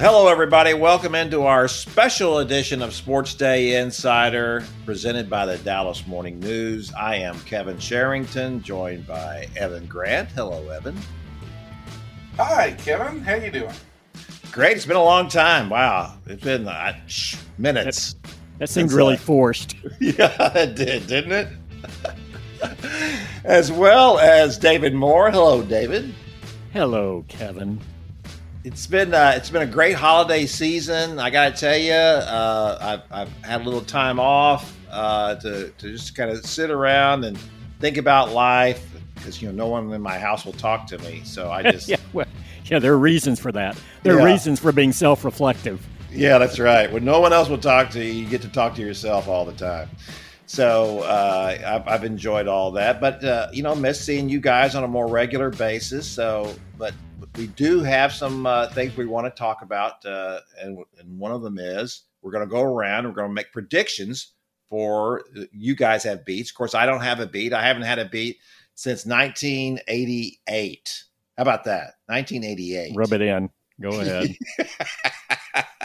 Hello, everybody. Welcome into our special edition of SportsDay Insider presented by the Dallas Morning News. I am Kevin Sherrington, joined by Evan Grant. Hello, Evan. Hi, Kevin. How you doing? Great. It's been a long time. Wow. It's been uh, minutes. That, that seemed really like, forced. Yeah, it did, didn't it? as well as David Moore. Hello, David. Hello, Kevin it's been uh, it's been a great holiday season. I got to tell you, uh, I've, I've, had a little time off uh, to to just kind of sit around and think about life because you know no one in my house will talk to me. So I just yeah, well, yeah, there are reasons for that. There yeah. are reasons for being self reflective. Yeah, that's right. When no one else will talk to you, you get to talk to yourself all the time. So uh, I've, I've, enjoyed all that, but uh, you know, miss seeing you guys on a more regular basis. So, but we do have some uh, things we want to talk about, uh, and, and one of them is we're going to go around. We're going to make predictions for you guys have beats. Of course, I don't have a beat. I haven't had a beat since 1988. How about that? 1988. Rub it in. Go ahead.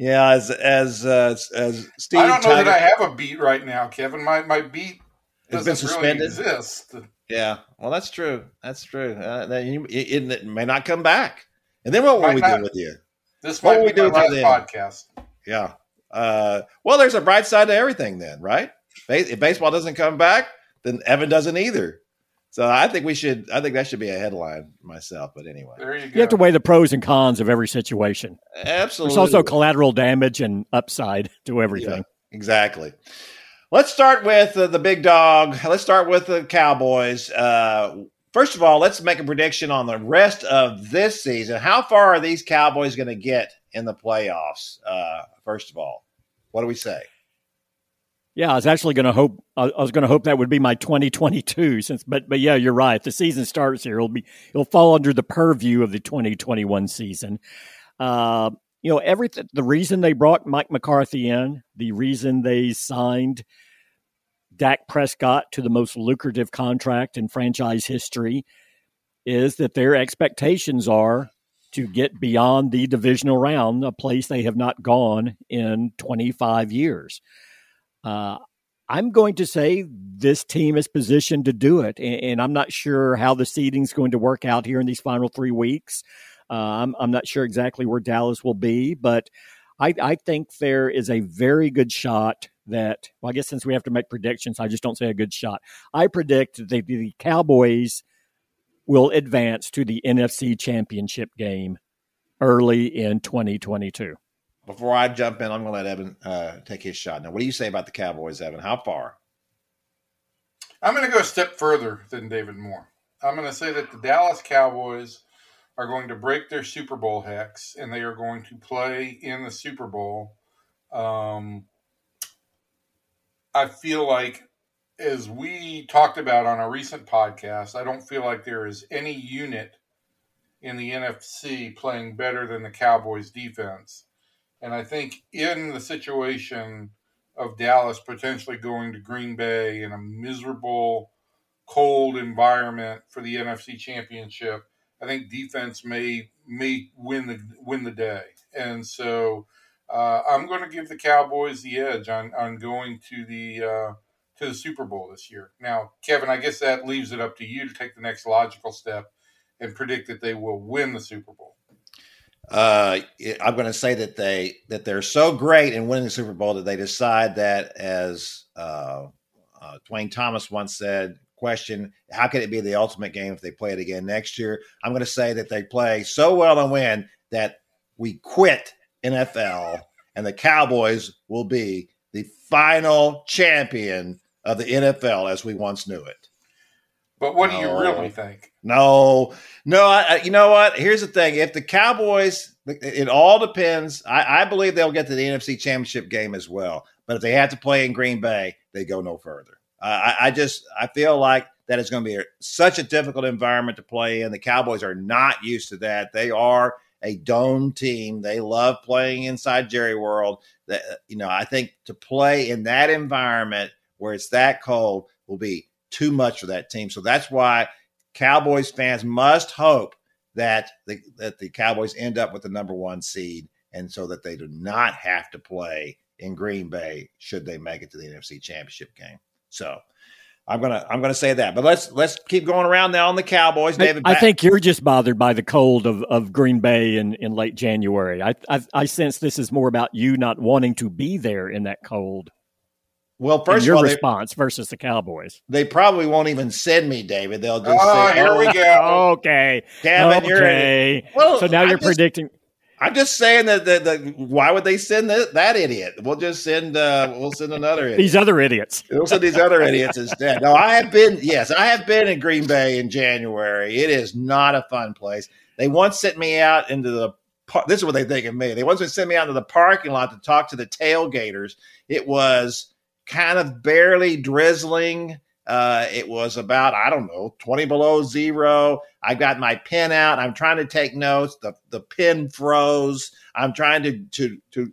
yeah, as as uh, as Steve. I don't know Tiger, that I have a beat right now, Kevin. My my beat has been suspended. Really exist. Yeah, well, that's true. That's true. Uh, you, it, it, may not come back. And then what will we not, do with you? This what will we do with you podcast. Yeah. Uh, well, there's a bright side to everything, then, right? If baseball doesn't come back, then Evan doesn't either. So I think we should. I think that should be a headline myself. But anyway, there you go. You have to weigh the pros and cons of every situation. Absolutely. There's also collateral damage and upside to everything. Yeah, exactly. Let's start with uh, the big dog. Let's start with the Cowboys. Uh, first of all, let's make a prediction on the rest of this season. How far are these Cowboys going to get in the playoffs? Uh, first of all, what do we say? Yeah, I was actually going to hope. I was going to hope that would be my 2022. Since, but but yeah, you're right. The season starts here. It'll be it'll fall under the purview of the 2021 season. Uh, you know, everything. The reason they brought Mike McCarthy in, the reason they signed Dak Prescott to the most lucrative contract in franchise history, is that their expectations are to get beyond the divisional round, a place they have not gone in 25 years. Uh, I'm going to say this team is positioned to do it, and, and I'm not sure how the seeding is going to work out here in these final three weeks. Uh, I'm, I'm not sure exactly where Dallas will be, but I, I think there is a very good shot that, well, I guess since we have to make predictions, I just don't say a good shot. I predict that the, the Cowboys will advance to the NFC Championship game early in 2022. Before I jump in, I'm going to let Evan uh, take his shot. Now, what do you say about the Cowboys, Evan? How far? I'm going to go a step further than David Moore. I'm going to say that the Dallas Cowboys are going to break their Super Bowl hex and they are going to play in the Super Bowl. Um, I feel like, as we talked about on a recent podcast, I don't feel like there is any unit in the NFC playing better than the Cowboys defense. And I think in the situation of Dallas potentially going to Green Bay in a miserable, cold environment for the NFC Championship, I think defense may may win the win the day, and so uh, I'm going to give the Cowboys the edge on on going to the uh, to the Super Bowl this year. Now, Kevin, I guess that leaves it up to you to take the next logical step and predict that they will win the Super Bowl. Uh, I'm going to say that they that they're so great in winning the Super Bowl that they decide that, as uh, uh, Duane Thomas once said, question how could it be the ultimate game if they play it again next year? I'm going to say that they play so well and win that we quit NFL and the Cowboys will be the final champion of the NFL as we once knew it. But what do you really think? No, no. I, you know what? Here's the thing: if the Cowboys, it all depends. I, I believe they'll get to the NFC Championship game as well. But if they have to play in Green Bay, they go no further. Uh, I, I, just I feel like that is going to be a, such a difficult environment to play in. The Cowboys are not used to that. They are a dome team. They love playing inside Jerry World. That you know, I think to play in that environment where it's that cold will be too much for that team. So that's why Cowboys fans must hope that the that the Cowboys end up with the number one seed, and so that they do not have to play in Green Bay should they make it to the NFC Championship game. So I'm gonna I'm gonna say that. But let's let's keep going around now on the Cowboys. David, I, I think you're just bothered by the cold of, of Green Bay in, in late January. I, I I sense this is more about you not wanting to be there in that cold. Well, first your of all, your response they, versus the Cowboys. They probably won't even send me, David. They'll just oh, say, "Here oh, we go." Okay, Kevin, okay. You're, well, so now I'm you're just, predicting. I'm just saying that, that, that why would they send that, that idiot? We'll just send uh, we'll send another idiot. These other idiots. We'll send these other idiots instead. No, I have been yes, I have been in Green Bay in January. It is not a fun place. They once sent me out into the this is what they think of me. They once sent me out to the parking lot to talk to the tailgaters. It was kind of barely drizzling. Uh, it was about, I don't know, 20 below zero. I got my pen out. I'm trying to take notes. The, the pen froze. I'm trying to, to, to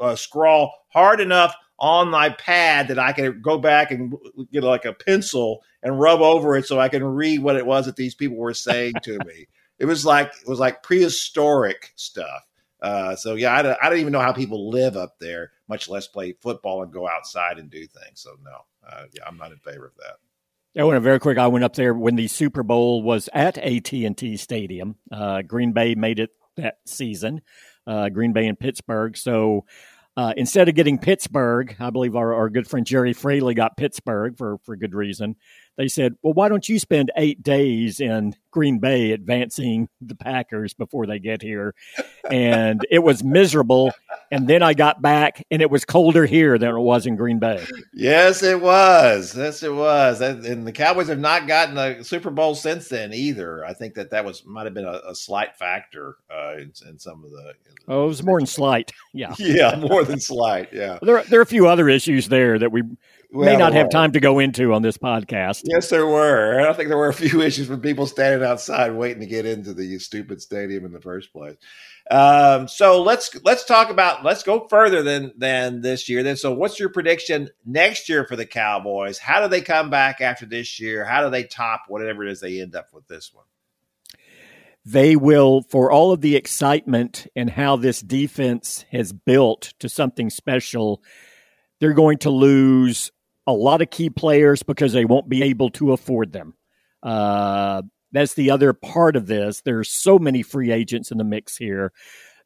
uh, scrawl hard enough on my pad that I can go back and get like a pencil and rub over it so I can read what it was that these people were saying to me. It was like, it was like prehistoric stuff. Uh, so yeah, I don't, I don't even know how people live up there, much less play football and go outside and do things. So no, uh, yeah, I'm not in favor of that. I went very quick. I went up there when the Super Bowl was at AT and T Stadium. Uh, Green Bay made it that season. Uh, Green Bay and Pittsburgh. So uh, instead of getting Pittsburgh, I believe our, our good friend Gerry Fraley got Pittsburgh for for good reason. They said, "Well, why don't you spend eight days in Green Bay advancing the Packers before they get here?" And it was miserable. And then I got back, and it was colder here than it was in Green Bay. Yes, it was. Yes, it was. And the Cowboys have not gotten a Super Bowl since then either. I think that that was might have been a, a slight factor uh, in, in, some of the. Oh, it was more than slight. Yeah, yeah, more than slight. Yeah, there there are a few other issues there that we well, may not have time to go into on this podcast. Yes, there were. I think there were a few issues with people standing outside waiting to get into the stupid stadium in the first place. Um, so let's let's talk about let's go further than than this year. Then, so what's your prediction next year for the Cowboys? How do they come back after this year? How do they top whatever it is they end up with this one? They will, for all of the excitement and how this defense has built to something special, they're going to lose a lot of key players because they won't be able to afford them. Uh, that's the other part of this. There's so many free agents in the mix here.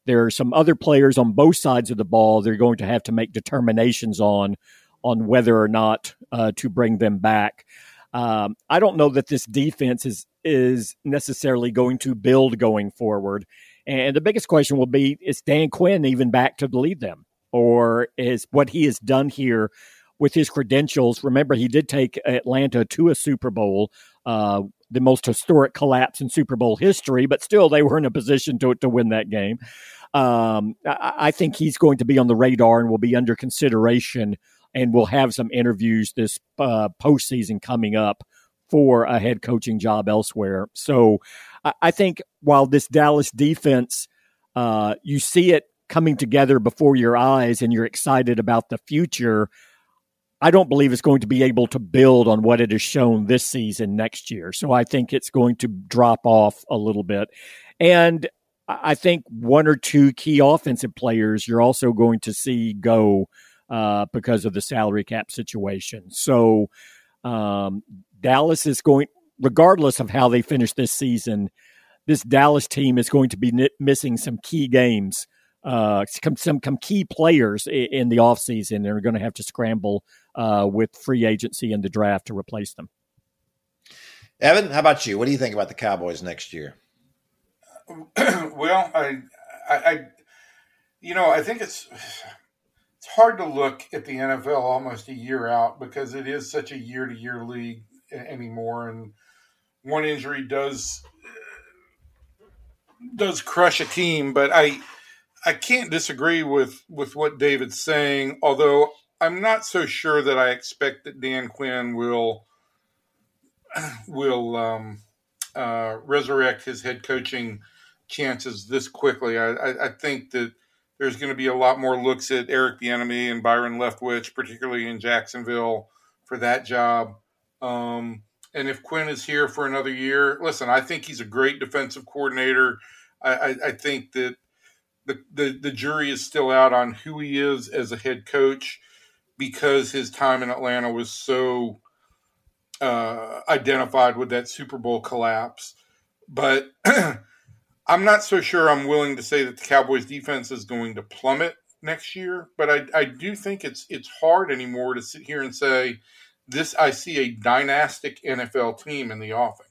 There are some other players on both sides of the ball. They're going to have to make determinations on on whether or not uh, to bring them back. Um, I don't know that this defense is is necessarily going to build going forward. And the biggest question will be: Is Dan Quinn even back to lead them, or is what he has done here with his credentials? Remember, he did take Atlanta to a Super Bowl. Uh, the most historic collapse in Super Bowl history, but still they were in a position to to win that game. Um, I, I, think he's going to be on the radar and will be under consideration, and we'll have some interviews this uh, postseason coming up for a head coaching job elsewhere. So I, I think while this Dallas defense, uh, you see it coming together before your eyes, and you're excited about the future. I don't believe it's going to be able to build on what it has shown this season next year. So I think it's going to drop off a little bit. And I think one or two key offensive players you're also going to see go uh, because of the salary cap situation. So um, Dallas is going, regardless of how they finish this season, this Dallas team is going to be missing some key games uh, some, some, some key players in, in the offseason and are going to have to scramble uh, with free agency and the draft to replace them. Evan, how about you? What do you think about the Cowboys next year? well, I, I, I, you know, I think it's it's hard to look at the NFL almost a year out because it is such a year to year league anymore, and one injury does does crush a team. But I, I can't disagree with with what David's saying, although I'm not so sure that I expect that Dan Quinn will will um, uh, resurrect his head coaching chances this quickly. I, I, I think that there's going to be a lot more looks at Eric Bieniemy and Byron Leftwich, particularly in Jacksonville, for that job. Um, and if Quinn is here for another year, listen, I think he's a great defensive coordinator. I, I, I think that the, the the jury is still out on who he is as a head coach because his time in Atlanta was so uh, identified with that Super Bowl collapse. But I'm not so sure I'm willing to say that the Cowboys defense is going to plummet next year, but I, I do think it's it's hard anymore to sit here and say this I see a dynastic NFL team in the offing.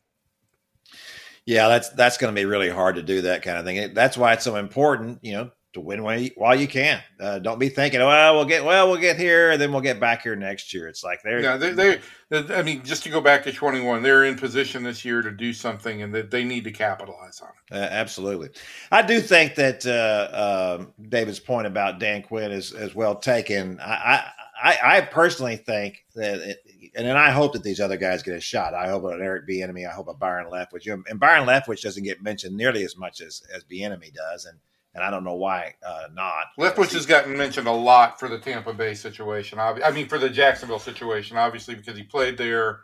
Yeah, that's that's going to be really hard to do that kind of thing. That's why it's so important, you know, to win while you, while you can. Uh, don't be thinking, well, we'll get well, we'll get here, and then we'll get back here next year. It's like they're yeah, they, they, I mean, just to go back to twenty one, they're in position this year to do something, and that they need to capitalize on it. Uh, absolutely, I do think that uh, uh, David's point about Dan Quinn is is well taken. I I, I personally think that it, and then I hope that these other guys get a shot. I hope an Eric B. Bieniemy. I hope a Byron Leftwich. And Byron Leftwich doesn't get mentioned nearly as much as as Bieniemy does, and and I don't know why uh, not. Leftwich has gotten mentioned a lot for the Tampa Bay situation. I mean, for the Jacksonville situation, obviously because he played there.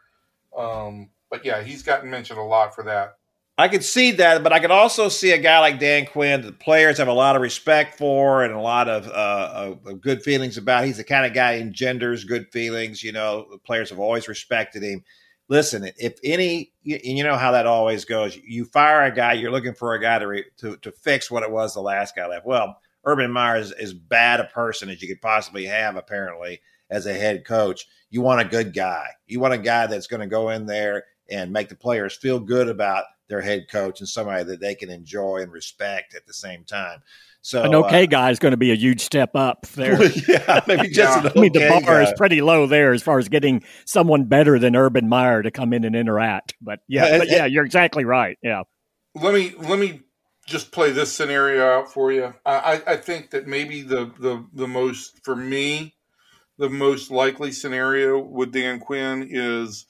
Um, but yeah, he's gotten mentioned a lot for that. I could see that, but I could also see a guy like Dan Quinn that the players have a lot of respect for and a lot of, uh, of good feelings about. He's the kind of guy engenders good feelings. You know, the players have always respected him. Listen, if any, you know how that always goes. You fire a guy, you're looking for a guy to re, to, to fix what it was the last guy left. Well, Urban Meyer is as bad a person as you could possibly have, apparently, as a head coach. You want a good guy. You want a guy that's going to go in there and make the players feel good about their head coach and somebody that they can enjoy and respect at the same time. So an okay uh, guy is going to be a huge step up there. yeah, maybe just yeah. I mean, the bar guy. is pretty low there as far as getting someone better than Urban Meyer to come in and interact. But yeah, but yeah, you're exactly right. Yeah. Let me let me just play this scenario out for you. I, I think that maybe the the the most for me, the most likely scenario with Dan Quinn is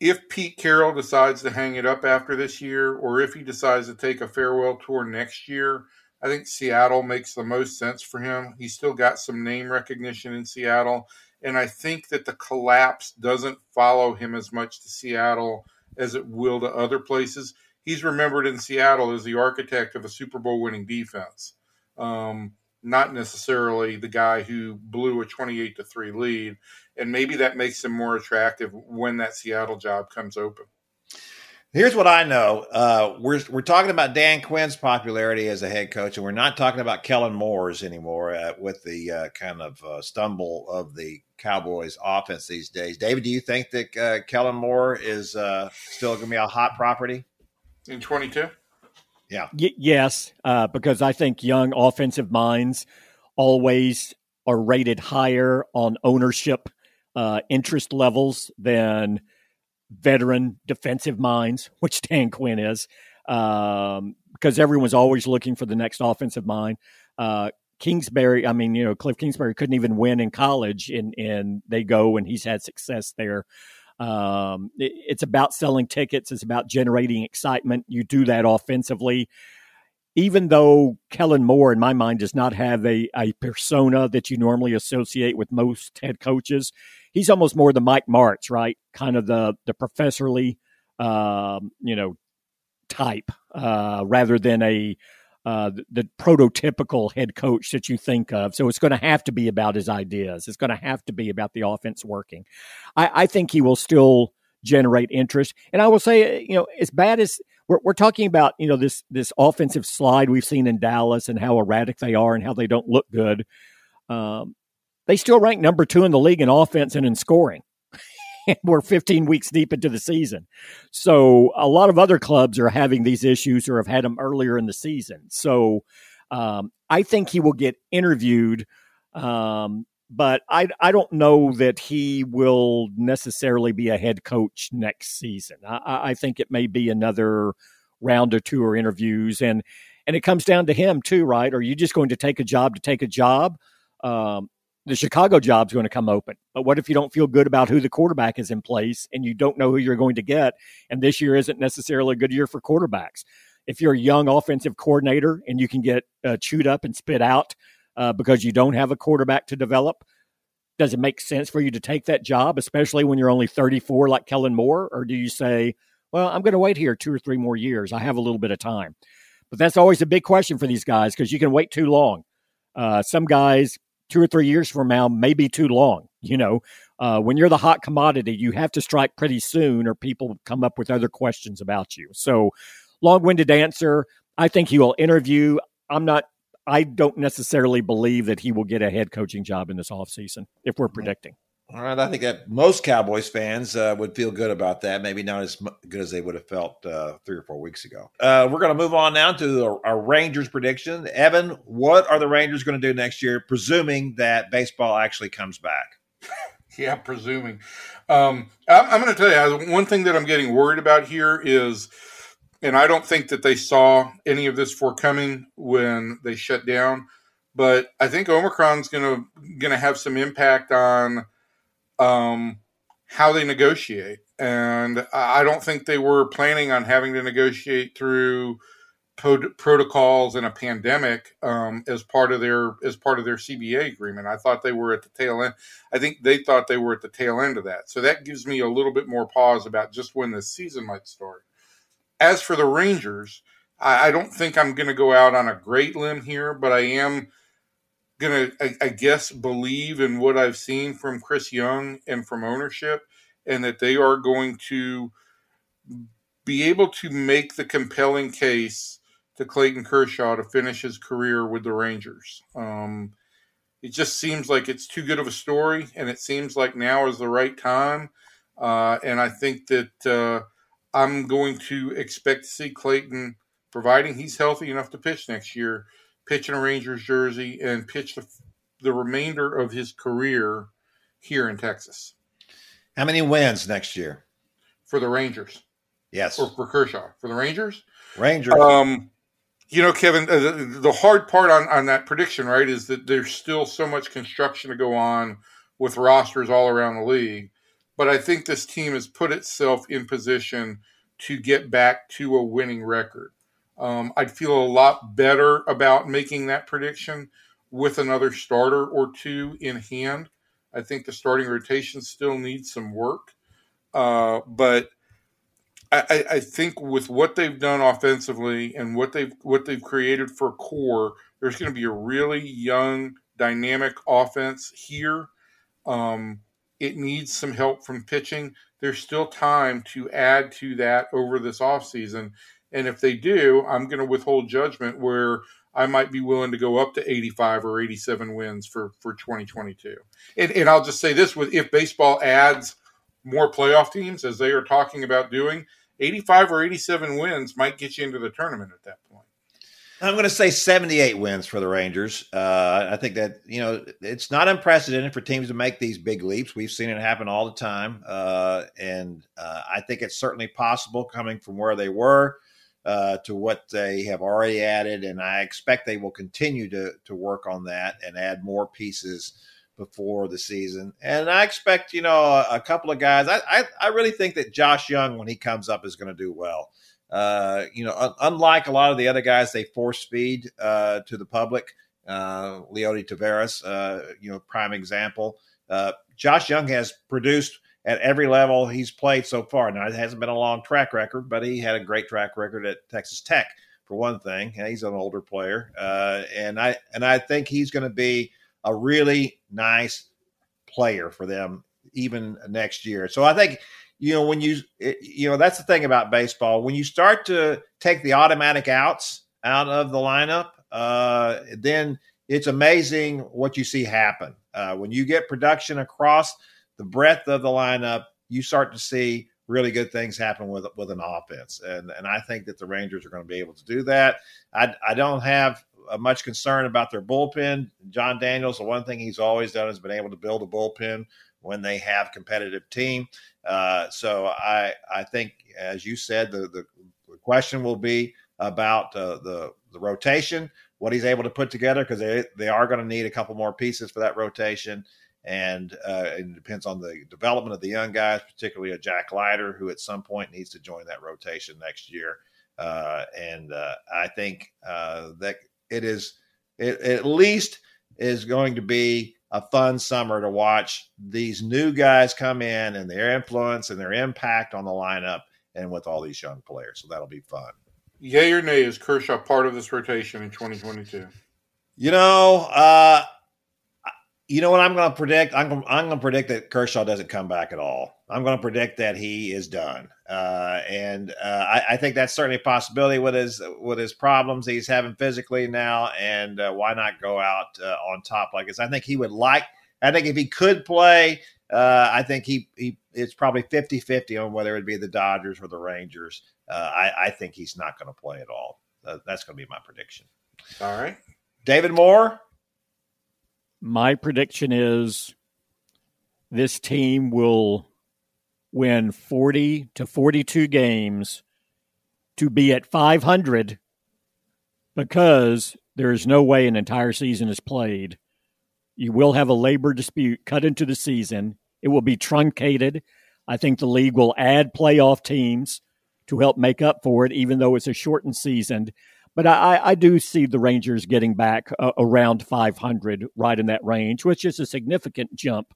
if Pete Carroll decides to hang it up after this year, or if he decides to take a farewell tour next year, I think Seattle makes the most sense for him. He's still got some name recognition in Seattle. And I think that the collapse doesn't follow him as much to Seattle as it will to other places. He's remembered in Seattle as the architect of a Super Bowl winning defense. Um, not necessarily the guy who blew a 28 to 3 lead and maybe that makes him more attractive when that Seattle job comes open. Here's what I know: uh, we're we're talking about Dan Quinn's popularity as a head coach, and we're not talking about Kellen Moore's anymore uh, with the uh, kind of uh, stumble of the Cowboys' offense these days. David, do you think that uh, Kellen Moore is uh, still going to be a hot property in 22? Yeah. Y- yes, because I think young offensive minds always are rated higher on ownership uh, interest levels than veteran defensive minds, which Dan Quinn is, um, because everyone's always looking for the next offensive mind. Uh, Kingsbury, I mean, you know, Kliff Kingsbury couldn't even win in college, and and they go and he's had success there. Um, it, it's about selling tickets. It's about generating excitement. You do that offensively even though Kellen Moore, in my mind, does not have a, a persona that you normally associate with most head coaches, he's almost more the Mike Martz, right? Kind of the the professorly, um, you know, type uh, rather than a uh, the, prototypical head coach that you think of. So it's going to have to be about his ideas. It's going to have to be about the offense working. I, I think he will still generate interest, and I will say, you know, as bad as we're, we're talking about you know this this offensive slide we've seen in Dallas and how erratic they are and how they don't look good. Um, they still rank number two in the league in offense and in scoring. we're 15 weeks deep into the season. So a lot of other clubs are having these issues or have had them earlier in the season. So um, I think he will get interviewed, um, but I, I don't know that he will necessarily be a head coach next season. I, I think it may be another round or two or interviews, and and it comes down to him too, right? Are you just going to take a job to take a job? Um, the Chicago job's going to come open. But what if you don't feel good about who the quarterback is in place and you don't know who you're going to get? And this year isn't necessarily a good year for quarterbacks. If you're a young offensive coordinator and you can get uh, chewed up and spit out uh, because you don't have a quarterback to develop, does it make sense for you to take that job, especially when you're only 34 like Kellen Moore? Or do you say, well, I'm going to wait here two or three more years. I have a little bit of time. But that's always a big question for these guys because you can wait too long. Uh, some guys, two or three years from now, may be too long. You know, uh, when you're the hot commodity, you have to strike pretty soon or people come up with other questions about you. So, long winded answer. I think he will interview. I'm not I don't necessarily believe that he will get a head coaching job in this offseason if we're predicting. All right, I think that most Cowboys fans uh, would feel good about that. Maybe not as good as they would have felt uh, three or four weeks ago. Uh, we're going to move on now to our, Rangers prediction. Evan, what are the Rangers going to do next year, presuming that baseball actually comes back? yeah, presuming. Um, I'm, I'm going to tell you one thing that I'm getting worried about here is and I don't think that they saw any of this forecoming when they shut down. But I think Omicron's gonna gonna have some impact on um, how they negotiate, and I don't think they were planning on having to negotiate through protocols in a pandemic um, as part of their as part of their CBA agreement. I thought they were at the tail end. I think they thought they were at the tail end of that. So that gives me a little bit more pause about just when the season might start. As for the Rangers, I, I don't think I'm going to go out on a great limb here, but I am going to, I, guess, believe in what I've seen from Chris Young and from ownership, and that they are going to be able to make the compelling case to Clayton Kershaw to finish his career with the Rangers. Um, it just seems like it's too good of a story, and it seems like now is the right time. Uh, and I think that uh, I'm going to expect to see Clayton, providing he's healthy enough to pitch next year, pitch in a Rangers jersey and pitch the, the remainder of his career here in Texas. How many wins next year for the Rangers? Yes, or for Kershaw for the Rangers. Rangers. Um, you know, Kevin, the, the hard part on on that prediction, right, is that there's still so much construction to go on with rosters all around the league but I think this team has put itself in position to get back to a winning record. Um, I'd feel a lot better about making that prediction with another starter or two in hand. I think the starting rotation still needs some work, uh, but I, I, think with what they've done offensively and what they've what they've created for core, there's going to be a really young, dynamic offense here. Um, it needs some help from pitching. There's still time to add to that over this offseason. And if they do, I'm going to withhold judgment where I might be willing to go up to 85 or 87 wins for, for 2022. And, and I'll just say this with if baseball adds more playoff teams, as they are talking about doing, 85 or 87 wins might get you into the tournament at that point. I'm going to say 78 wins for the Rangers. Uh, I think that you know it's not unprecedented for teams to make these big leaps. We've seen it happen all the time, uh, and uh, I think it's certainly possible coming from where they were uh, to what they have already added, and I expect they will continue to to work on that and add more pieces before the season. And I expect you know a, a couple of guys. I, I I really think that Josh Jung when he comes up is going to do well. Uh, you know, un- unlike a lot of the other guys, they force feed uh, to the public. Uh, Leody Taveras, uh, you know, prime example. Uh, Josh Jung has produced at every level he's played so far. Now it hasn't been a long track record, but he had a great track record at Texas Tech for one thing. He's an older player, uh, and I and I think he's going to be a really nice player for them even next year. So I think you know when you you know that's the thing about baseball when you start to take the automatic outs out of the lineup uh, then it's amazing what you see happen uh, when you get production across the breadth of the lineup you start to see really good things happen with with an offense and and I think that the Rangers are going to be able to do that I I don't have much concern about their bullpen Jon Daniels the one thing he's always done has been able to build a bullpen when they have competitive team. Uh, so I I think, as you said, the the question will be about uh, the the rotation, what he's able to put together, because they they are going to need a couple more pieces for that rotation. And uh, it depends on the development of the young guys, particularly a Jack Leiter, who at some point needs to join that rotation next year. Uh, and uh, I think uh, that it is it, at least is going to be a fun summer to watch these new guys come in and their influence and their impact on the lineup and with all these young players. So that'll be fun. Yay or nay, is Kershaw part of this rotation in 2022? You know, uh, you know what I'm going to predict? I'm going, I'm going to predict that Kershaw doesn't come back at all. I'm going to predict that he is done, uh, and uh, I, I, think that's certainly a possibility with his with his problems that he's having physically now. And uh, why not go out uh, on top like this? I think he would like. I think if he could play, uh, I think he, he it's probably 50-50 on whether it would be the Dodgers or the Rangers. Uh, I, I, think he's not going to play at all. that's going to be my prediction. All right, David Moore. My prediction is this team will win 40 to 42 games to be at 500 because there is no way an entire season is played. You will have a labor dispute cut into the season. It will be truncated. I think the league will add playoff teams to help make up for it, even though it's a shortened season. But I, I do see the Rangers getting back uh, around 500, right in that range, which is a significant jump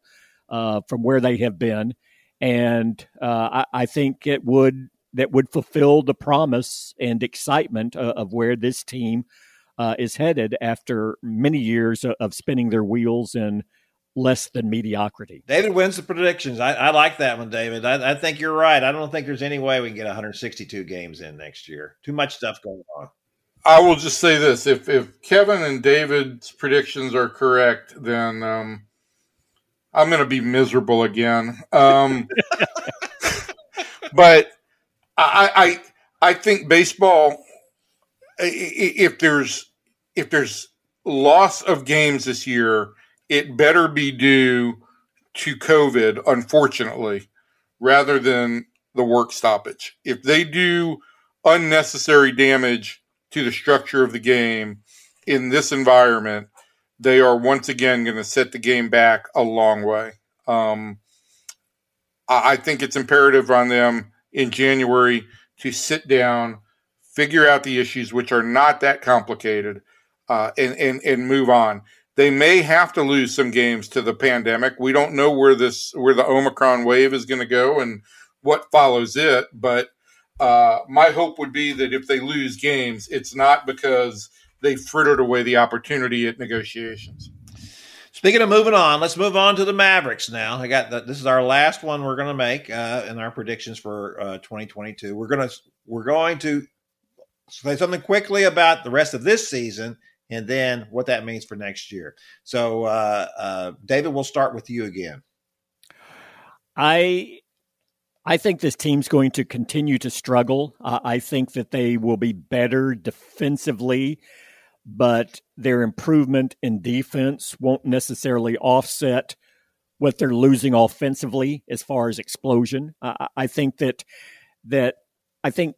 uh, from where they have been. And uh, I, I, think it would that would fulfill the promise and excitement uh, of where this team uh, is headed after many years of, spinning their wheels in less than mediocrity. David wins the predictions. I, I like that one, David. I, I, think you're right. I don't think there's any way we can get 162 games in next year. Too much stuff going on. I will just say this: if if Kevin and David's predictions are correct, then um, I'm going to be miserable again. Um, but I, I I think baseball. If there's if there's loss of games this year, it better be due to COVID, unfortunately, rather than the work stoppage. If they do unnecessary damage to the structure of the game in this environment, they are once again going to set the game back a long way. Um, I think it's imperative on them in January to sit down, figure out the issues, which are not that complicated, uh, and, and and move on. They may have to lose some games to the pandemic. We don't know where this where the Omicron wave is going to go and what follows it, but uh, my hope would be that if they lose games, it's not because they frittered away the opportunity at negotiations. Speaking of moving on, let's move on to the Mavericks now. I got the, this is our last one we're going to make uh, in our predictions for uh, 2022. We're going to we're going to say something quickly about the rest of this season and then what that means for next year. So, uh, uh David, we'll start with you again. I I think this team's going to continue to struggle. Uh, I think that they will be better defensively, but their improvement in defense won't necessarily offset what they're losing offensively as far as explosion. Uh, I think that that I think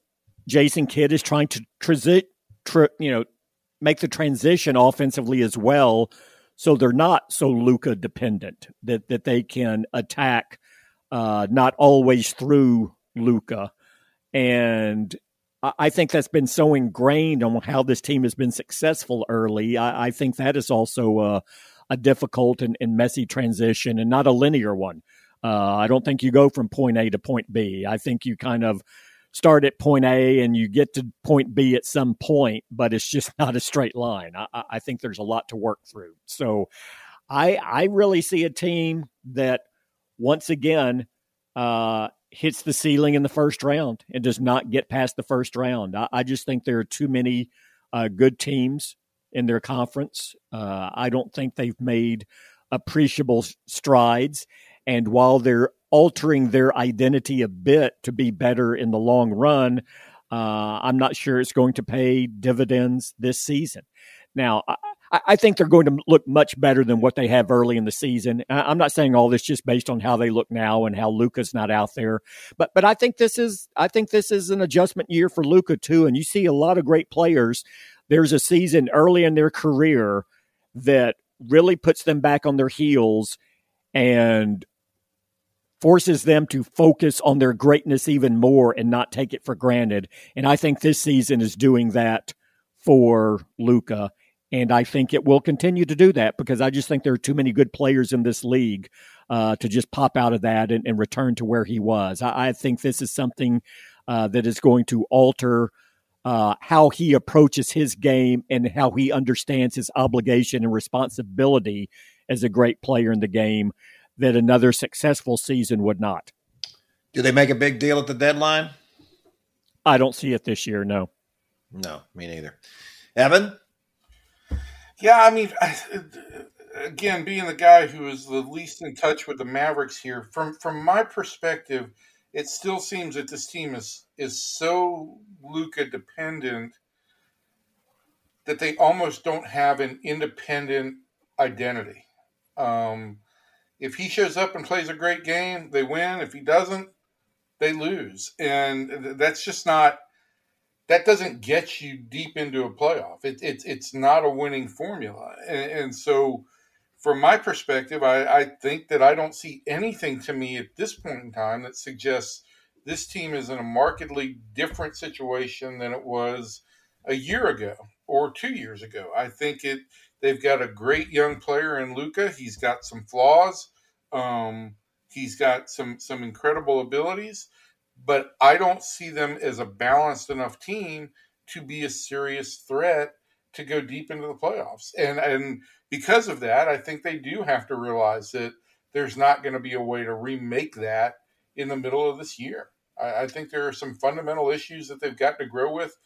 Jason Kidd is trying to transit, tr- you know, make the transition offensively as well, so they're not so Luka dependent that that they can attack uh, not always through Luka. And I think that's been so ingrained on how this team has been successful early. I, I think that is also a, a difficult and, and, messy transition and not a linear one. Uh, I don't think you go from point A to point B. I think you kind of start at point A and you get to point B at some point, but it's just not a straight line. I, I think there's a lot to work through. So I I really see a team that – once again uh, hits the ceiling in the first round and does not get past the first round. I, I just think there are too many uh, good teams in their conference. Uh, I don't think they've made appreciable strides. And while they're altering their identity a bit to be better in the long run, uh, I'm not sure it's going to pay dividends this season. Now, I think they're going to look much better than what they have early in the season. I'm not saying all this just based on how they look now and how Luka's not out there, but but I think this is I think this is an adjustment year for Luka too. And you see a lot of great players. There's a season early in their career that really puts them back on their heels and forces them to focus on their greatness even more and not take it for granted. And I think this season is doing that for Luka And I think it will continue to do that because I just think there are too many good players in this league uh, to just pop out of that and, and, return to where he was. I, I think this is something uh, that is going to alter uh, how he approaches his game and how he understands his obligation and responsibility as a great player in the game that another successful season would not. Do they make a big deal at the deadline? I don't see it this year. No. No, me neither. Evan. Yeah, I mean, again, being the guy who is the least in touch with the Mavericks here, from from my perspective, it still seems that this team is is so Luka dependent that they almost don't have an independent identity. Um, if he shows up and plays a great game, they win. If he doesn't, they lose, and that's just not. That doesn't get you deep into a playoff. It, it it's not a winning formula, and, and so from my perspective, I, I, think that I don't see anything to me at this point in time that suggests this team is in a markedly different situation than it was a year ago or two years ago. I think it they've got a great young player in Luka. He's got some flaws. Um, he's got some some incredible abilities, but I don't see them as a balanced enough team to be a serious threat to go deep into the playoffs. And and because of that, I think they do have to realize that there's not going to be a way to remake that in the middle of this year. I, I think there are some fundamental issues that they've got to grow with,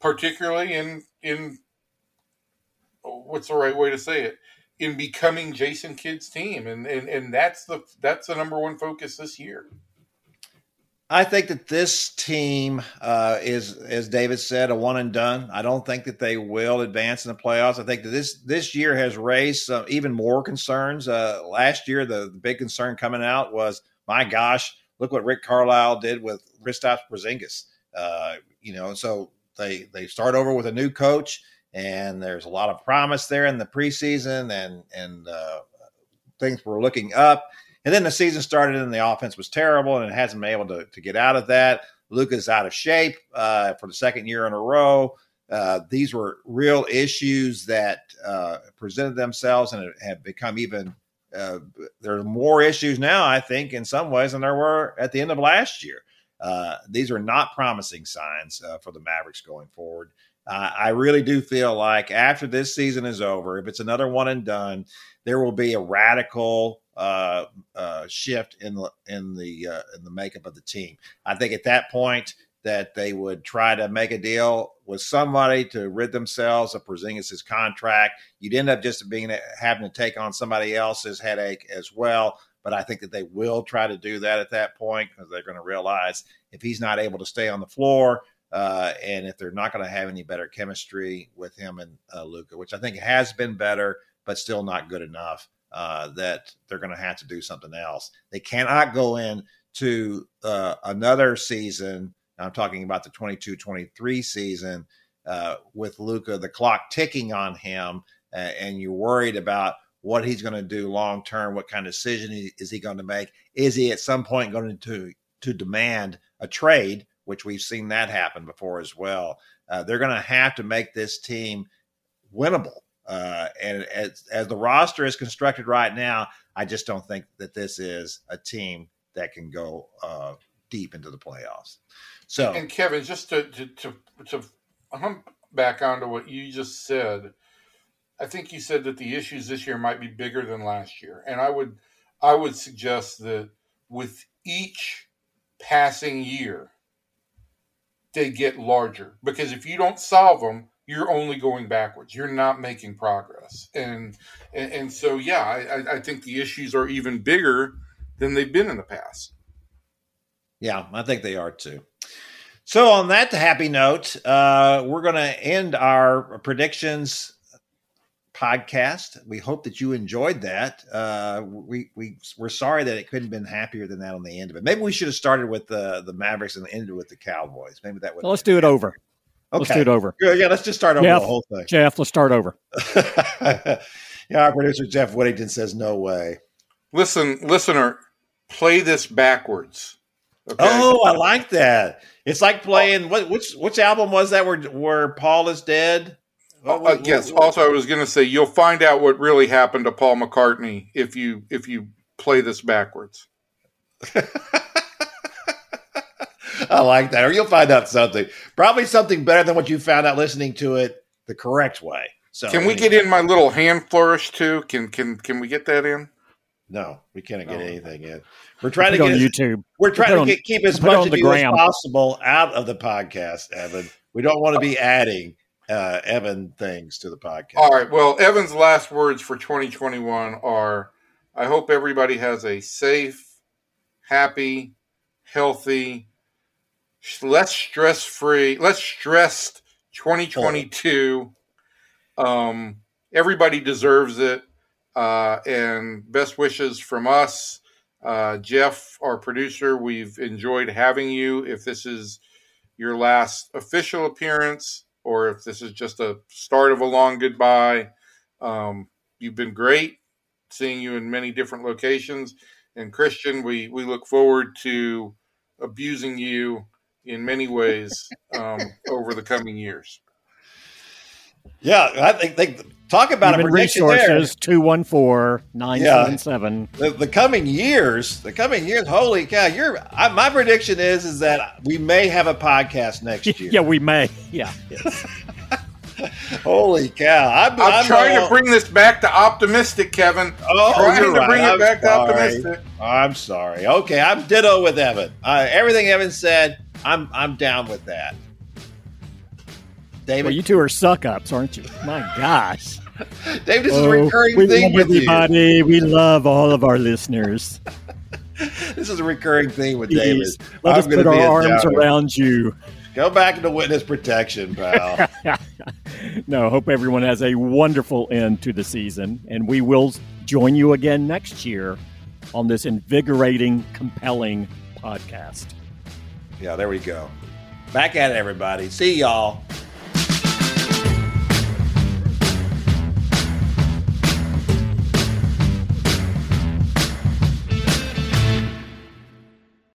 particularly in in what's the right way to say it in becoming Jason Kidd's team, and and and that's the that's the number one focus this year. I think that this team uh, is, as David said, a one and done. I don't think that they will advance in the playoffs. I think that this this year has raised even more concerns. Uh, last year, the, the, big concern coming out was, my gosh, look what Rick Carlisle did with Kristaps Porzingis. Uh, you know, so they they start over with a new coach, and there's a lot of promise there in the preseason, and and uh, things were looking up. And then the season started, and the offense was terrible, and it hasn't been able to, to get out of that. Luka's out of shape uh, for the second year in a row. Uh, these were real issues that uh, presented themselves and have become even uh, there's more issues now, I think, in some ways than there were at the end of last year. Uh, these are not promising signs uh, for the Mavericks going forward. I really do feel like after this season is over, if it's another one and done, there will be a radical uh, uh, shift in the in the in the makeup of the team. I think at that point, that they would try to make a deal with somebody to rid themselves of Porzingis' contract. You'd end up just being having to take on somebody else's headache as well. But I think that they will try to do that at that point because they're going to realize if he's not able to stay on the floor, uh, and if they're not going to have any better chemistry with him and uh, Luka, which I think has been better, but still not good enough, uh, that they're going to have to do something else. They cannot go in to uh, another season I'm talking about the 22 23 season uh, with Luka, the clock ticking on him, and you're worried about what he's going to do long term. What kind of decision is he going to make? Is he at some point going to to demand a trade? Which we've seen that happen before as well. Uh, they're going to have to make this team winnable. Uh, and as, as the roster is constructed right now, I just don't think that this is a team that can go uh, deep into the playoffs. So and Kevin, just to to to, to hump back onto what you just said, I think you said that the issues this year might be bigger than last year, and I would I would suggest that with each passing year, they get larger because if you don't solve them, you're only going backwards. You're not making progress, and and, and so yeah, I, I think the issues are even bigger than they've been in the past. Yeah, I think they are too. So, on that happy note, uh, we're going to end our predictions podcast. We hope that you enjoyed that. Uh, we we we're sorry that it couldn't have been happier than that on the end of it. Maybe we should have started with the the Mavericks and ended with the Cowboys. Maybe that would. let's do it over. Okay. Let's do it over. Yeah, let's just start over Jeff, the whole thing. Jeff, let's start over. yeah, our producer Jeff Whittington says no way. Listen, listener, play this backwards. Okay. Oh, I like that. It's like playing what which which album was that where where Paul is dead? Uh, uh, yes. Also, I was going to say you'll find out what really happened to Paul McCartney if you if you play this backwards. I like that. Or you'll find out something. Probably something better than what you found out listening to it the correct way. So Can we get in my little hand flourish too? Can can can we get that in? No, we can't get Oh. anything in. We're trying to Put it get on as- YouTube. we're trying Put to on- get, keep as much of the you as possible out of the podcast, Evan. We don't want to be adding uh, Evan things to the podcast. All right. Well, Evan's last words for 2021 are I hope everybody has a safe, happy, healthy, sh- less stress free, less stressed 2022. Um, everybody deserves it. Uh, and best wishes from us. Uh, Jeff, our producer, we've enjoyed having you. If this is your last official appearance, or if this is just a start of a long goodbye. Um, you've been great seeing you in many different locations. And Christian, we, we look forward to abusing you in many ways um, over the coming years. Yeah, I think they talk about a Human prediction there. resources 214 977. The, the coming years, the coming years. Holy cow! You're I, my prediction is is that we may have a podcast next year. Yeah, we may. Yeah. Holy cow! I'm, I'm, trying uh, to bring this back to optimistic, Kevin. Oh, trying you're to right. bring it I'm back to sorry. optimistic. I'm sorry. Okay, I'm ditto with Evan. Uh, everything Evan said, I'm I'm down with that. David, Well, you two are suck ups, aren't you? My gosh. David, this is a Oh, recurring we theme love with you. everybody. We love all of our listeners. This is a recurring theme with David. Let I'm us put our arms around you. Go back into witness protection, pal. no, hope everyone has a wonderful end to the season, and we will join you again next year on this invigorating, compelling podcast. Yeah, there we go. Back at it, everybody. See y'all.